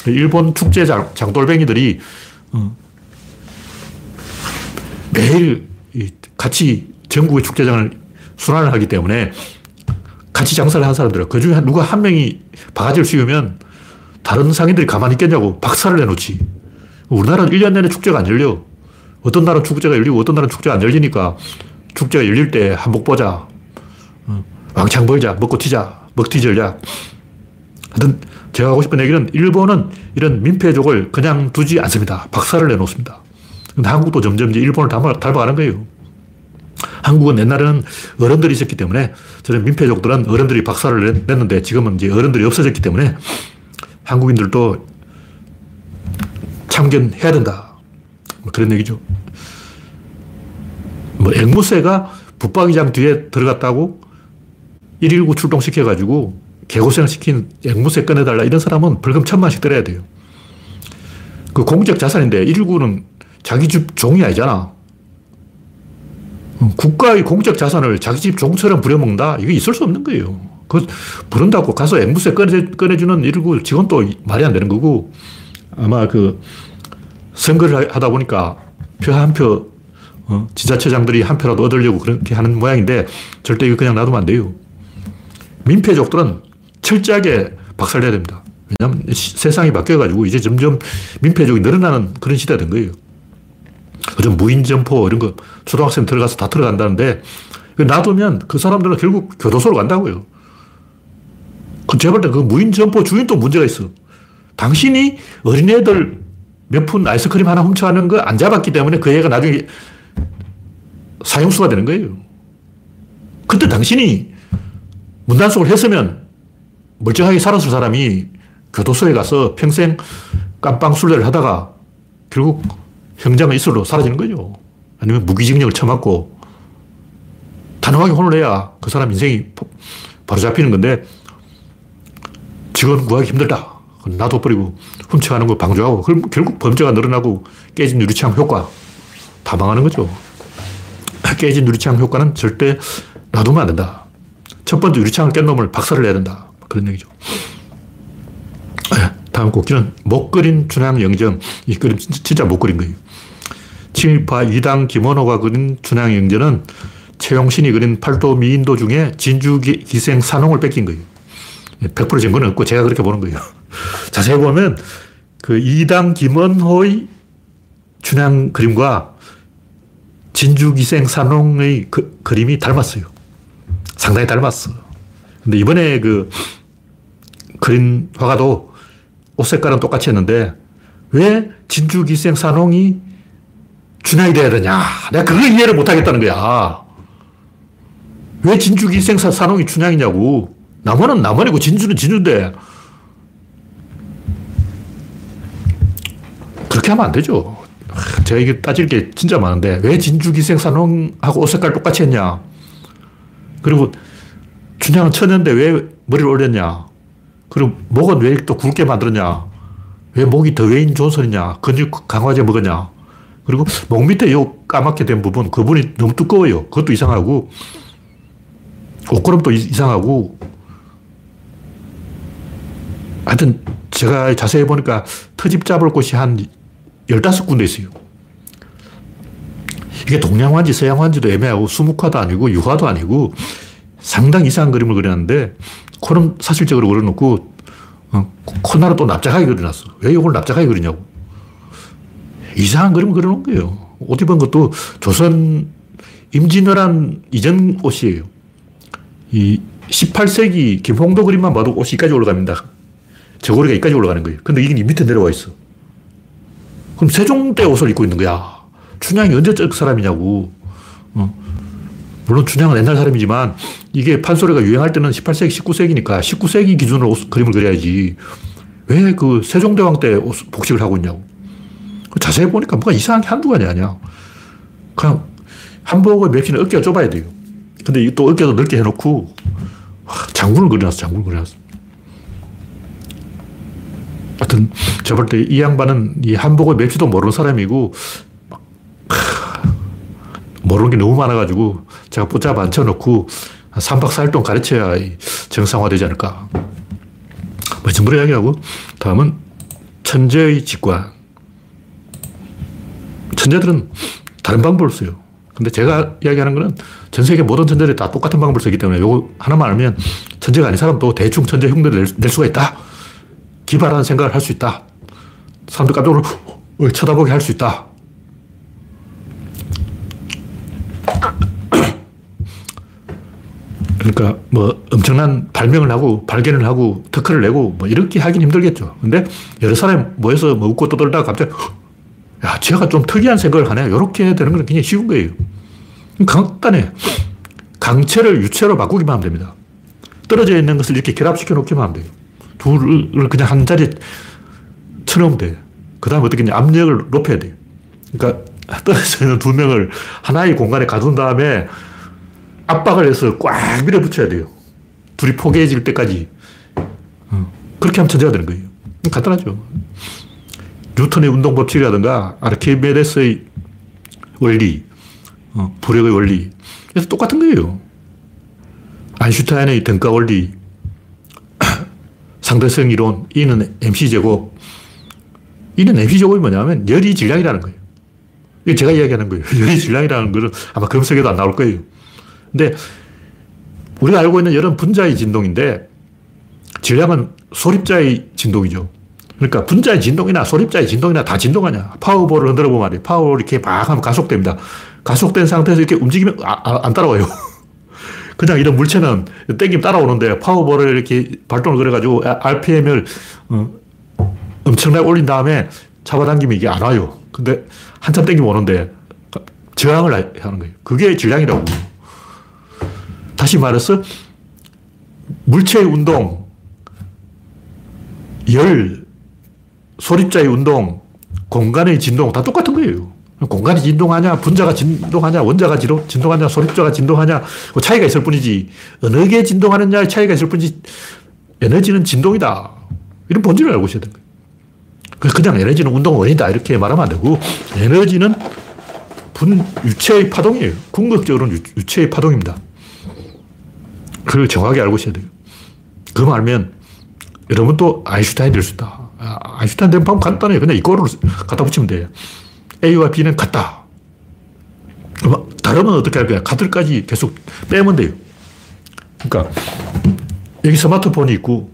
일본 축제 장, 장돌뱅이들이 어, 매일 같이 전국의 축제장을 순환을 하기 때문에 같이 장사를 한 사람들은 그 중에 누가 한 명이 바가지를 씌우면 다른 상인들이 가만히 있겠냐고 박살을 내놓지. 우리나라는 1년 내내 축제가 안 열려. 어떤 날은 축제가 열리고 어떤 날은 축제가 안 열리니까 축제가 열릴 때 한복 보자. 어, 왕창 벌자. 먹고 튀자. 먹튀 전략. 하여튼 제가 하고 싶은 얘기는 일본은 이런 민폐족을 그냥 두지 않습니다. 박살을 내놓습니다. 근데 한국도 점점 이제 일본을 닮아가는 거예요. 한국은 옛날에는 어른들이 있었기 때문에 저런 민폐족들은 어른들이 박살을 냈는데 지금은 이제 어른들이 없어졌기 때문에 한국인들도 참견해야 된다. 뭐 그런 얘기죠. 뭐 앵무새가 붙박이장 뒤에 들어갔다고 119 출동시켜가지고 개고생을 시킨 앵무새 꺼내달라 이런 사람은 벌금 천만씩 들어야 돼요. 그 공적 자산인데 119는 자기 집 종이 아니잖아. 국가의 공적 자산을 자기 집 종처럼 부려먹는다? 이게 있을 수 없는 거예요. 그, 부른다고 가서 앵무새 꺼내, 꺼내주는 이러고 직원도 말이 안 되는 거고, 아마 그, 선거를 하다 보니까 표 한 표, 어, 지자체장들이 한 표라도 얻으려고 그렇게 하는 모양인데, 절대 이거 그냥 놔두면 안 돼요. 민폐족들은 철저하게 박살내야 됩니다. 왜냐하면 세상이 바뀌어가지고 이제 점점 민폐족이 늘어나는 그런 시대가 된 거예요. 요즘 무인점포 이런 거 초등학생 들어가서 다 들어간다는데 놔두면 그 사람들은 결국 교도소로 간다고요. 그 제발 그 무인점포 주인도 문제가 있어. 당신이 어린애들 몇 푼 아이스크림 하나 훔쳐가는 거 안 잡았기 때문에 그 애가 나중에 사형수가 되는 거예요. 그때 당신이 문단속을 했으면 멀쩡하게 살았을 사람이 교도소에 가서 평생 깜빵 술래를 하다가 결국 형장은 이슬로 사라지는 거죠. 아니면 무기징역을 처맞고 단호하게 혼을 내야 그 사람 인생이 바로 잡히는 건데 직원 구하기 힘들다. 놔둬버리고 훔쳐가는 거 방조하고 그럼 결국 범죄가 늘어나고 깨진 유리창 효과 다 망하는 거죠. 깨진 유리창 효과는 절대 놔두면 안 된다. 첫 번째 유리창을 깬 놈을 박살을 내야 된다. 그런 얘기죠. 다음 곡기는 못 그린 춘향 영정. 이 그림 진짜 못 그린 거예요. 친일파 이당 김원호가 그린 춘향 영정은 최용신이 그린 팔도 미인도 중에 진주 기생 산홍을 뺏긴 거예요. 100% 증거는 없고 제가 그렇게 보는 거예요. [LAUGHS] 자세히 보면 그 이당 김원호의 춘향 그림과 진주기생 산홍의 그, 그림이 닮았어요. 상당히 닮았어. 근데 이번에 그 그린 화가도 옷 색깔은 똑같이 했는데 왜 진주 기생 산홍이 춘향이 돼야 되냐. 내가 그걸 이해를 못 하겠다는 거야. 왜 진주 기생 산홍이 춘향이냐고. 나무는 나무이고 진주는 진주인데 그렇게 하면 안 되죠. 제가 이게 따질 게 진짜 많은데 왜 진주 기생 산홍하고 옷 색깔 똑같이 했냐. 그리고 춘향은 천연데 왜 머리를 올렸냐. 그리고 목은 왜 또 굵게 만들었냐. 왜 목이 더웨인 존슨이냐. 근육 강화제 먹었냐. 그리고 목 밑에 요 까맣게 된 부분, 그 부분이 너무 두꺼워요. 그것도 이상하고, 옷걸음도 이상하고, 하여튼 제가 자세히 보니까 터집 잡을 곳이 한 15군데 있어요. 이게 동양화인지 서양화인지도 애매하고 수묵화도 아니고 유화도 아니고 상당히 이상한 그림을 그렸는데 코는 사실적으로 그려놓고 어, 코나라 또 납작하게 그려놨어. 왜 이걸 납작하게 그리냐고. 이상한 그림을 그려놓은 거예요. 옷 입은 것도 조선 임진왜란 이전 옷이에요. 이 18세기 김홍도 그림만 봐도 옷이 여기까지 올라갑니다. 저고리가 여기까지 올라가는 거예요. 근데 이게 밑에 내려와 있어. 그럼 세종 때 옷을 입고 있는 거야. 춘향이 언제 적 사람이냐고. 어. 물론 춘향은 옛날 사람이지만 이게 판소리가 유행할 때는 18세기, 19세기니까 19세기 기준으로 옷, 그림을 그려야지. 왜 그 세종대왕 때 옷, 복식을 하고 있냐고. 자세히 보니까 뭐가 이상한 게 한두 가지 아니야. 그냥 한복의 맵시는 어깨가 좁아야 돼요. 근데 또 어깨도 넓게 해놓고 장군을 그려놨어, 장군을 그려놨어. 하여튼, 저볼때이 양반은 이 한복의 맵시도 모르는 사람이고, 막, 모르는 게 너무 많아가지고, 제가 붙잡아 앉혀놓고, 한 3박 4일 동안 가르쳐야 정상화되지 않을까. 뭐, 전부 이야기하고, 다음은 천재의 직관. 천재들은 다른 방법을 써요. 근데 제가 이야기하는 거는 전 세계 모든 천재들이 다 똑같은 방법을 쓰기 때문에 이거 하나만 알면 천재가 아닌 사람도 대충 천재 흉내를 낼 수가 있다. 기발한 생각을 할 수 있다. 사람들 깜짝 놀 쳐다보게 할 수 있다. 그러니까 뭐 엄청난 발명을 하고 발견을 하고 특허를 내고 뭐 이렇게 하긴 힘들겠죠. 근데 여러 사람이 모여서 뭐 웃고 떠들다가 갑자기 야, 제가 좀 특이한 생각을 하네. 이렇게 되는 건 굉장히 쉬운 거예요. 간단해. 강체를 유체로 바꾸기만 하면 됩니다. 떨어져 있는 것을 이렇게 결합시켜 놓기만 하면 돼요. 둘을 그냥 한 자리에 쳐놓으면 돼. 그 다음에 어떻게 냐 압력을 높여야 돼. 그러니까 떨어져 있는 두 명을 하나의 공간에 가둔 다음에 압박을 해서 꽉 밀어붙여야 돼요. 둘이 포개해질 때까지. 어, 그렇게 하면 천재가 되는 거예요. 간단하죠. 뉴턴의 운동 법칙이라든가 아르키메데스의 원리, 어, 부력의 원리. 그래서 똑같은 거예요. 아인슈타인의 등가 원리, [CLEARS THROAT] 상대성 이론, E는 MC-제곱. E는 MC-제곱이 뭐냐면 열이 질량이라는 거예요. 이게 제가 이야기하는 거예요. [LAUGHS] 열이 질량이라는 거는 아마 검색에도 안 나올 거예요. 근데 우리가 알고 있는 열은 분자의 진동인데 질량은 소립자의 진동이죠. 그러니까 분자의 진동이나 소립자의 진동이나 다 진동하냐. 파워볼을 흔들어 보면 말이에요. 파워볼이 이렇게 막 하면 가속됩니다. 가속된 상태에서 이렇게 움직이면 아, 아, 안 따라와요. [LAUGHS] 그냥 이런 물체는 땡기면 따라오는데 파워볼을 이렇게 발동을 그래가지고 RPM을 어, 엄청나게 올린 다음에 잡아당기면 이게 안 와요. 근데 한참 땡기면 오는데 저항을 하는 거예요. 그게 질량이라고. 다시 말해서 물체의 운동, 열, 소립자의 운동, 공간의 진동 다 똑같은 거예요. 공간이 진동하냐, 분자가 진동하냐, 원자가 진동하냐, 소립자가 진동하냐, 그 차이가 있을 뿐이지, 어느 게 진동하느냐의 차이가 있을 뿐이지, 에너지는 진동이다. 이런 본질을 알고 있어야 됩니다. 그냥 에너지는 운동 원이다. 이렇게 말하면 안 되고, 에너지는 분, 유체의 파동이에요. 궁극적으로는 유, 체의 파동입니다. 그걸 정확하게 알고 있어야 돼요. 그거 알면 여러분도 아인슈타인 될 수 있다. 아, 아인슈타인 되는 방법 간단해요. 그냥 이거를 갖다 붙이면 돼요. A와 B는 같다. 다르면 어떻게 할 거야? 카드까지 계속 빼면 돼요. 그러니까 여기 스마트폰이 있고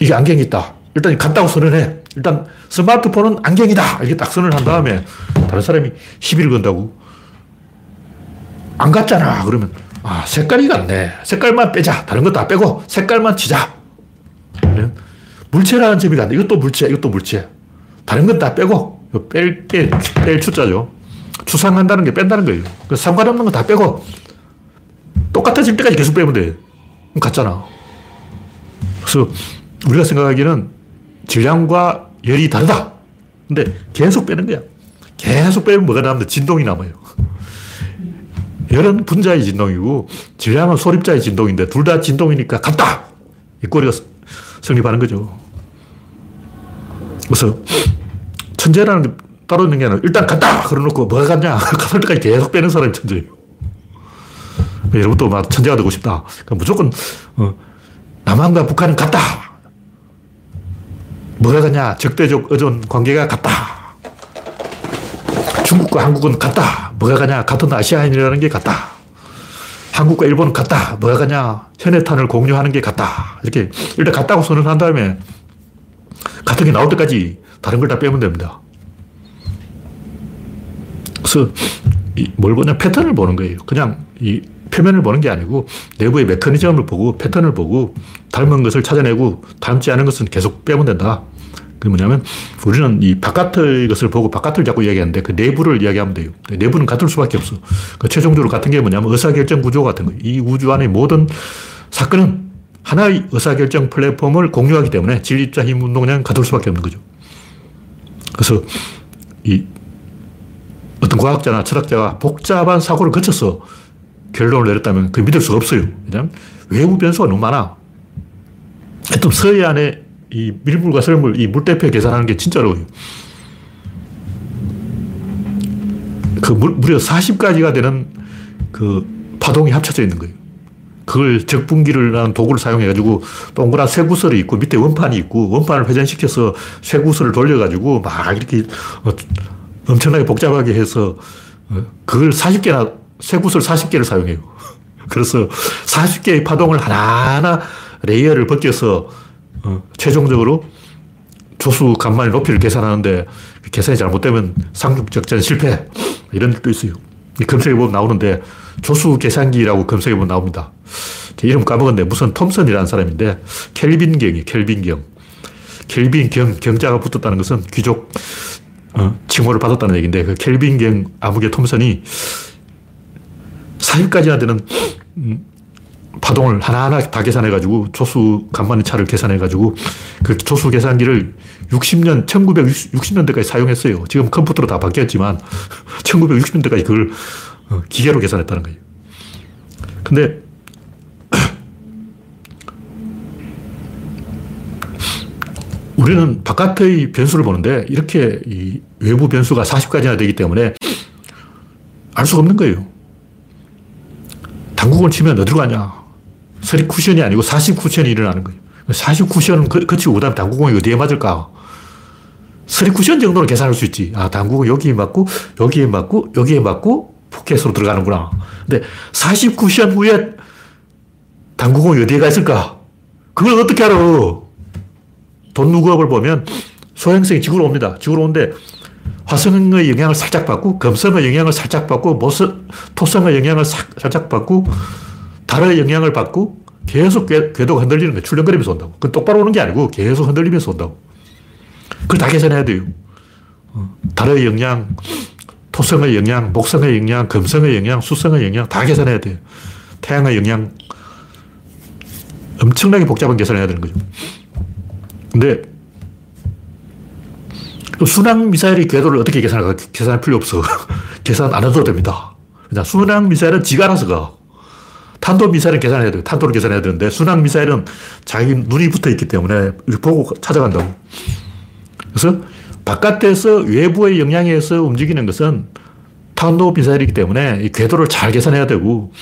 이게 안경이 있다. 일단 같다고 선언해. 일단 스마트폰은 안경이다. 이렇게 딱 선언을 한 다음에 다른 사람이 시비를 건다고. 안 같잖아. 그러면 아, 색깔이 같네. 색깔만 빼자. 다른 거 다 빼고 색깔만 치자. 물체라는 점이 간다. 이것도 물체, 이것도 물체. 다른 건 다 빼고 뺄 게, 뺄 추자죠. 추상한다는 게 뺀다는 거예요. 그 상관없는 거 다 빼고 똑같아질 때까지 계속 빼면 돼. 같잖아. 그래서 우리가 생각하기에는 질량과 열이 다르다. 근데 계속 빼는 거야. 계속 빼면 뭐가 남는데 진동이 남아요. 열은 분자의 진동이고 질량은 소립자의 진동인데 둘 다 진동이니까 같다. 이 꼬리가 성립하는 거죠. 그래서 천재라는 게 따로 있는 게 아니라 일단 같다! 그러놓고 뭐가 같냐? 같을 [LAUGHS] 때까지 계속 빼는 사람이 천재예요. 여러분도 막 천재가 되고 싶다. 그러니까 무조건 어, 남한과 북한은 같다. 뭐가 같냐? 적대적 의존 관계가 같다. 중국과 한국은 같다. 뭐가 가냐? 같은 아시아인이라는 게 같다. 한국과 일본은 같다. 뭐가 가냐? 현해탄을 공유하는 게 같다. 이렇게 일단 같다고 선언한 다음에 같은 게 나올 때까지 다른 걸 다 빼면 됩니다. 그래서 뭘 보냐? 패턴을 보는 거예요. 그냥 이 표면을 보는 게 아니고 내부의 메커니즘을 보고 패턴을 보고 닮은 것을 찾아내고 닮지 않은 것은 계속 빼면 된다. 그 뭐냐면 우리는 이 바깥의 것을 보고 바깥을 자꾸 이야기하는데 그 내부를 이야기하면 돼요. 내부는 같을 수밖에 없어. 그 최종적으로 같은 게 뭐냐면 의사결정 구조 같은 거예요. 이 우주 안의 모든 사건은 하나의 의사결정 플랫폼을 공유하기 때문에 진립자 힘 운동량 같을 수밖에 없는 거죠. 그래서 이 어떤 과학자나 철학자가 복잡한 사고를 거쳐서 결론을 내렸다면 그 믿을 수가 없어요. 왜냐하면 외부 변수가 너무 많아. 하여튼 서해안에 이 밀물과 썰물, 이 물대표 계산하는 게 진짜 어려워요. 그 물, 무려 40가지가 되는 그 파동이 합쳐져 있는 거예요. 그걸 적분기를 도구를 사용해가지고 동그란 쇠구슬이 있고 밑에 원판이 있고 원판을 회전시켜서 쇠구슬을 돌려가지고 막 이렇게 어, 엄청나게 복잡하게 해서 어, 그걸 40개나, 쇠구슬 40개를 사용해요. [LAUGHS] 그래서 40개의 파동을 하나하나 layer를 벗겨서 어, 최종적으로 조수 간만의 높이를 계산하는데 그 계산이 잘못되면 상륙작전 실패. 이런 일도 있어요. 검색해보면 나오는데 조수 계산기라고 검색해보면 나옵니다. 이름 까먹었는데 무슨 톰슨이라는 사람인데 켈빈경이 켈빈경. 켈빈경, 경자가 붙었다는 것은 귀족 어, 칭호를 받았다는 얘기인데 그 켈빈경 아무개 톰슨이 40까지나 되는 음, 파동을 하나하나 다 계산해가지고 조수 간만의 차를 계산해가지고 그 조수 계산기를 60년, 1960년대까지 사용했어요. 지금 컴퓨터로 다 바뀌었지만 [LAUGHS] 1960년대까지 그걸 어, 기계로 계산했다는 거예요. 근데 [CLEARS THROAT] 우리는 바깥의 변수를 보는데 이렇게 이 외부 변수가 40가지나 되기 때문에 알 수가 없는 거예요. 당국을 치면 어디로 가냐? 서리 쿠션이 아니고 49쿠션이 일어나는 거예요. 49쿠션은 거치고 그 다음 당구공이 어디에 맞을까? 서리 쿠션 정도는 계산할 수 있지. 아, 당구공 여기에 맞고, 여기에 맞고, 여기에 맞고, 포켓으로 들어가는구나. 근데 49쿠션 후에 당구공이 어디에 가 있을까? 그걸 어떻게 알아? 돈 누구업을 보면 소행성이 지구로 옵니다. 지구로 오는데 화성의 영향을 살짝 받고, 금성의 영향을 살짝 받고, 모성, 토성의 영향을 사, 살짝 받고, 달의 영향을 받고 계속 궤, 궤도가 흔들리는 거예요. 출렁거리면서 온다고. 그건 똑바로 오는 게 아니고 계속 흔들리면서 온다고. 그걸 다 계산해야 돼요. 어, 달의 영향, 토성의 영향, 목성의 영향, 금성의 영향, 수성의 영향 다 계산해야 돼요. 태양의 영향 엄청나게 복잡한 계산을 해야 되는 거죠. 근데 순항 미사일의 궤도를 어떻게 계산할까? 계산할 필요 없어. [LAUGHS] 계산 안 해도 됩니다. 그냥 순항 미사일은 지가 알아서 가. 탄도 미사일은 계산해야 돼요. 탄도를 계산해야 되는데 순항 미사일은 자기 눈이 붙어 있기 때문에 보고 찾아간다고. 그래서 바깥에서 외부의 영향에서 움직이는 것은 탄도 미사일이기 때문에 이 궤도를 잘 계산해야 되고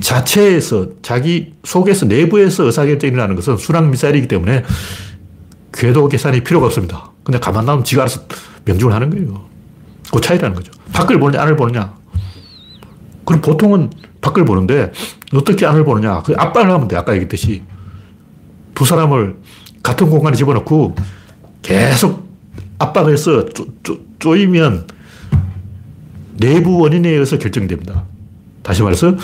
자체에서 자기 속에서 내부에서 의사결정이 일어나는 것은 순항 미사일이기 때문에 궤도 계산이 필요가 없습니다. 그냥 가만 놔두면 지가 알아서 명중을 하는 거예요. 그 차이라는 거죠. 밖을 보느냐, 안을 보느냐. 그럼 보통은 밖을 보는데 어떻게 안을 보느냐. 그 압박을 하면 돼. 아까 얘기했듯이. 두 사람을 같은 공간에 집어넣고 계속 압박해서 쪼, 쪼, 쪼이면 내부 원인에 의해서 결정됩니다. 다시 말해서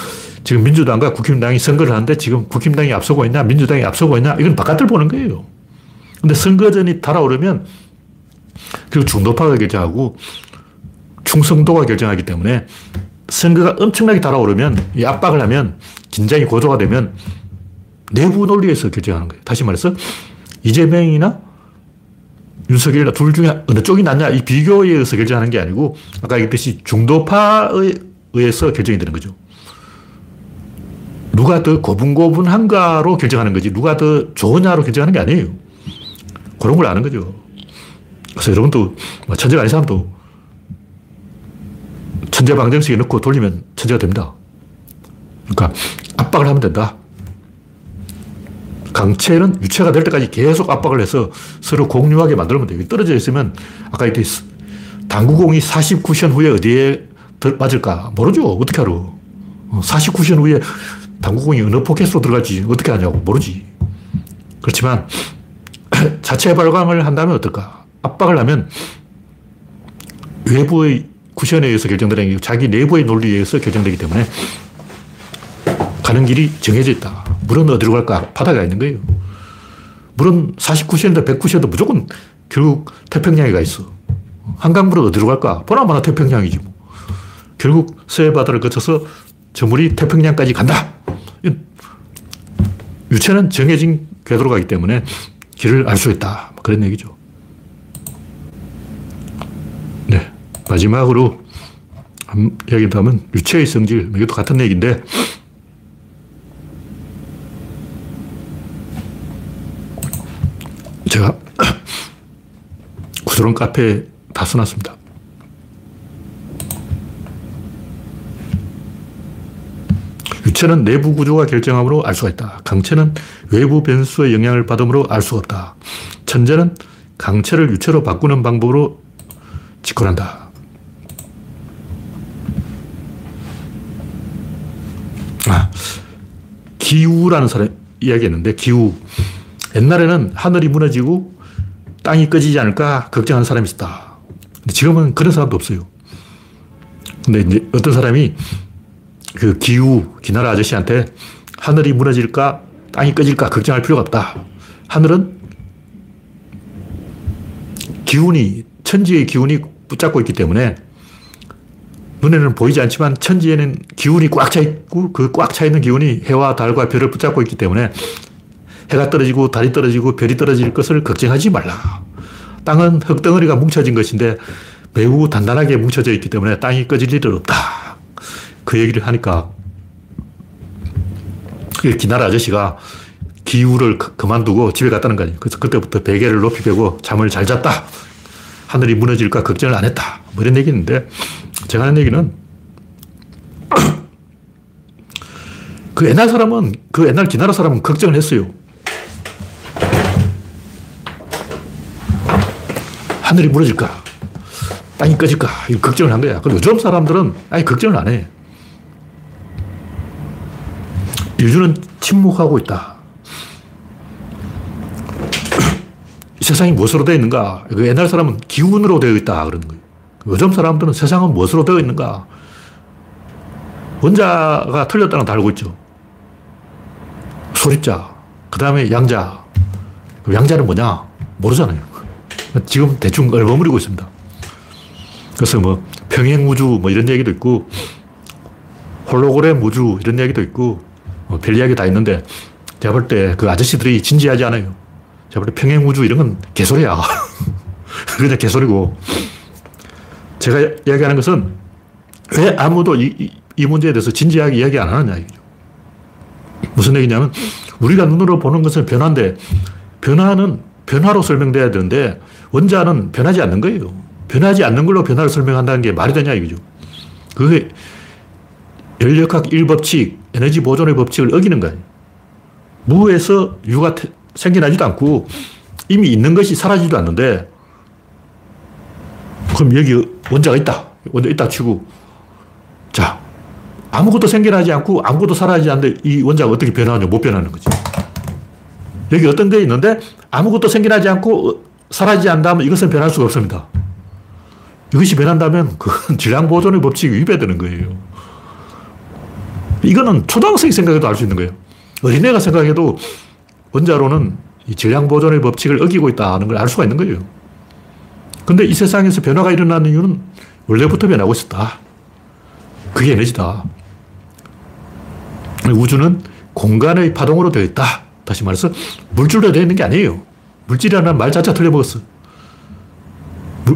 지금 민주당과 국힘당이 선거를 하는데 지금 국힘당이 앞서고 있냐, 민주당이 앞서고 있냐, 이건 바깥을 보는 거예요. 근데 선거전이 달아오르면 그리고 중도파가 결정하고 충성도가 결정하기 때문에 선거가 엄청나게 달아오르면 이 압박을 하면 긴장이 고조가 되면 내부 논리에서 결정하는 거예요. 다시 말해서 이재명이나 윤석열이나 둘 중에 어느 쪽이 낫냐 이 비교에 의해서 결정하는 게 아니고 아까 얘기했듯이 중도파에 의해서 결정이 되는 거죠. 누가 더 고분고분한가로 결정하는 거지 누가 더 좋으냐로 결정하는 게 아니에요. 그런 걸 아는 거죠. 그래서 여러분도 뭐 천재가 아닌 사람도 천재 방정식에 넣고 돌리면 천재가 됩니다. 그러니까 압박을 하면 된다. 강체는 유체가 될 때까지 계속 압박을 해서 서로 공유하게 만들면 돼요. 떨어져 있으면 아까 이렇게 당구공이 49션 후에 어디에 맞을까? 모르죠. 어떻게 알아? 49션 후에 당구공이 어느 포켓으로 들어갈지 어떻게 하냐고 모르지. 그렇지만 [CLEARS THROAT] 자체 발광을 한다면 어떨까? 압박을 하면 외부의 쿠션에 의해서 결정되는 게 자기 내부의 논리에 의해서 결정되기 때문에 가는 길이 정해져 있다. 물은 어디로 갈까? 바다가 있는 거예요. 물은 49시인데 109시인데 무조건 결국 태평양에 가 있어. 한강물은 어디로 갈까? 보나마나 태평양이지 뭐. 결국 서해 바다를 거쳐서 저 물이 태평양까지 간다. 유체는 정해진 궤도로 가기 때문에 길을 알 수 있다. 뭐 그런 얘기죠. 네. 마지막으로 한 이야기 하면 유체의 성질. 뭐 이것도 같은 얘기인데 제가 [CLEARS THROAT] 구조론 카페에 다 써놨습니다. 유체는 내부 구조가 결정함으로 알 수가 있다. 강체는 외부 변수의 영향을 받음으로 알 수가 없다. 천재는 강체를 유체로 바꾸는 방법으로 집권한다. 아, 기우라는 사람 이야기했는데, 기우. 옛날에는 하늘이 무너지고 땅이 꺼지지 않을까 걱정하는 사람이 있었다. 근데 지금은 그런 사람도 없어요. 근데 이제 어떤 사람이 그 기후, 기나라 아저씨한테 하늘이 무너질까, 땅이 꺼질까 걱정할 필요가 없다. 하늘은 기운이, 천지의 기운이 붙잡고 있기 때문에 눈에는 보이지 않지만 천지에는 기운이 꽉 차 있고 그 꽉 차 있는 기운이 해와 달과 별을 붙잡고 있기 때문에 해가 떨어지고 달이 떨어지고 별이 떨어질 것을 걱정하지 말라. 땅은 흙덩어리가 뭉쳐진 것인데 매우 단단하게 뭉쳐져 있기 때문에 땅이 꺼질 일은 없다. 그 얘기를 하니까 그 기나라 아저씨가 기후를 그만두고 집에 갔다는 거 아니에요. 그래서 그때부터 베개를 높이 베고 잠을 잘 잤다. 하늘이 무너질까 걱정을 안 했다. 뭐 이런 얘기인데 제가 하는 얘기는 [CLEARS THROAT] 그 옛날 사람은 그 옛날 기나라 사람은 걱정을 했어요. 하늘이 무너질까? 땅이 꺼질까? 이 걱정을 한 거야. 그리고 요즘 사람들은 아예 걱정을 안 해. 인류는 침묵하고 있다. [CLEARS THROAT] 세상이 무엇으로 되어 있는가? 그 옛날 사람은 기운으로 되어 있다. 그러는 거예요. 요즘 사람들은 세상은 무엇으로 되어 있는가? 원자가 틀렸다는 다 알고 있죠. 소립자, 그 다음에 양자. 양자는 뭐냐? 모르잖아요. 지금 대충 얼버무리고 있습니다. 그래서 뭐 평행우주 뭐 이런 얘기도 있고 홀로그램 우주 이런 얘기도 있고 뭐 별 이야기 다 있는데 제가 볼 때 그 아저씨들이 진지하지 않아요. 제가 볼 때 평행우주 이런 건 개소리야. [LAUGHS] 그냥 개소리고 제가 이야기하는 것은 왜 아무도 이, 이, 이 문제에 대해서 진지하게 이야기 안 하느냐 이죠 무슨 얘기냐면 우리가 눈으로 보는 것은 변화인데 변화는 변화로 설명돼야 되는데 원자는 변하지 않는 거예요. 변하지 않는 걸로 변화를 설명한다는 게 말이 되냐 이거죠. 그게 연력학 1법칙, 에너지 보존의 법칙을 어기는 거예요. 무에서 유가 생겨나지도 않고 이미 있는 것이 사라지지도 않는데 그럼 여기 원자가 있다. 원자 있다 치고 자 아무것도 생겨나지 않고 아무것도 사라지지 않는데 이 원자가 어떻게 변하냐? 못 변하는 거지. 여기 어떤 게 있는데 아무것도 생겨나지 않고 사라지지 않다면 이것은 변할 수가 없습니다. 이것이 변한다면 그건 [LAUGHS] 질량 보존의 법칙이 위배되는 거예요. 이거는 초등학생이 생각해도 알 수 있는 거예요. 어린애가 생각해도 원자로는 이 질량 보존의 법칙을 어기고 있다는 걸 알 수가 있는 거예요. 근데 이 세상에서 변화가 일어나는 이유는 원래부터 변하고 있었다. 그게 에너지다. 우주는 공간의 파동으로 되어 있다. 다시 말해서 물질로 되어 있는 게 아니에요. 물질이라는 말 자체가 틀려먹었어.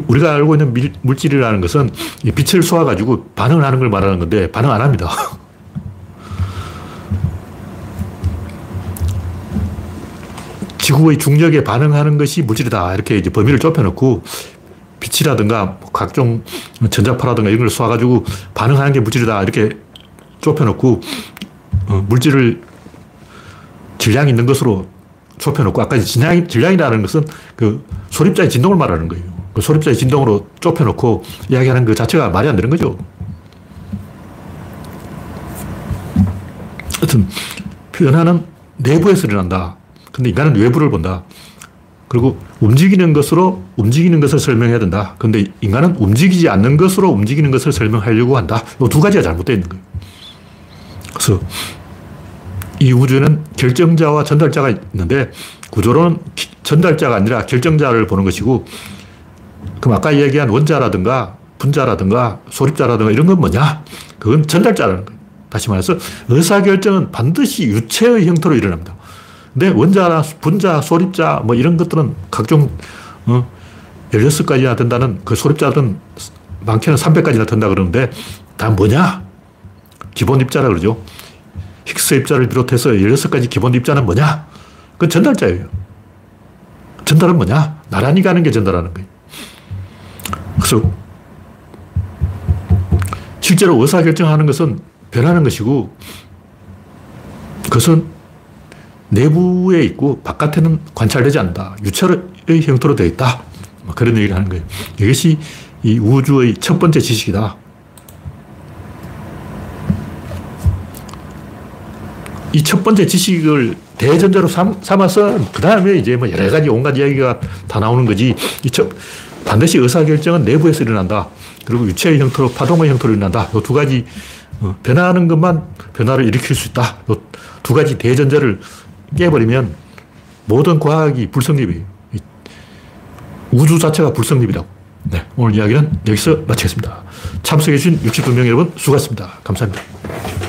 우리가 알고 있는 밀, 물질이라는 것은 빛을 쏘아가지고 반응을 하는 걸 말하는 건데 반응 안 합니다. [LAUGHS] 지구의 중력에 반응하는 것이 물질이다. 이렇게 이제 범위를 좁혀놓고 빛이라든가 각종 전자파라든가 이런 걸 쏘아가지고 반응하는 게 물질이다. 이렇게 좁혀놓고 어, 물질을 질량 있는 것으로 좁혀놓고 아까 질량, 질량이라는 것은 그 소립자의 진동을 말하는 거예요. 그 소립자의 진동으로 좁혀놓고 이야기하는 그 자체가 말이 안 되는 거죠. 하여튼 변화는 내부에서 일어난다. 근데 인간은 외부를 본다. 그리고 움직이는 것으로 움직이는 것을 설명해야 된다. 근데 인간은 움직이지 않는 것으로 움직이는 것을 설명하려고 한다. 이 두 가지가 잘못되어 있는 거예요. 그래서 이 우주에는 결정자와 전달자가 있는데 구조로는 전달자가 아니라 결정자를 보는 것이고 그럼 아까 얘기한 원자라든가 분자라든가 소립자라든가 이런 건 뭐냐? 그건 전달자라는 거예요. 다시 말해서 의사결정은 반드시 유체의 형태로 일어납니다. 근데 원자나 분자, 소립자 뭐 이런 것들은 각종 어, 16가지나 된다는 그 소립자들은 많게는 300가지나 된다 그러는데 다 뭐냐? 기본 입자라 그러죠. 힉스 입자를 비롯해서 16가지 기본 입자는 뭐냐? 그건 전달자예요. 전달은 뭐냐? 나란히 가는 게 전달하는 거예요. 그래서 실제로 의사결정하는 것은 변하는 것이고 그것은 내부에 있고 바깥에는 관찰되지 않는다. 유체의 형태로 되어 있다. 뭐 그런 얘기를 하는 거예요. 이것이 이 우주의 첫 번째 지식이다. 이 첫 번째 지식을 대전제로 삼, 아서 그 다음에 이제 뭐 여러 가지 온갖 이야기가 다 나오는 거지. 이 첫, 반드시 의사결정은 내부에서 일어난다. 그리고 유체의 형태로, 파동의 형태로 일어난다. 이 두 가지 어, 변화하는 것만 변화를 일으킬 수 있다. 이 두 가지 대전제를 깨버리면 모든 과학이 불성립이에요. 우주 자체가 불성립이라고. 네, 오늘 이야기는 여기서 마치겠습니다. 참석해주신 62명 여러분 수고하셨습니다. 감사합니다.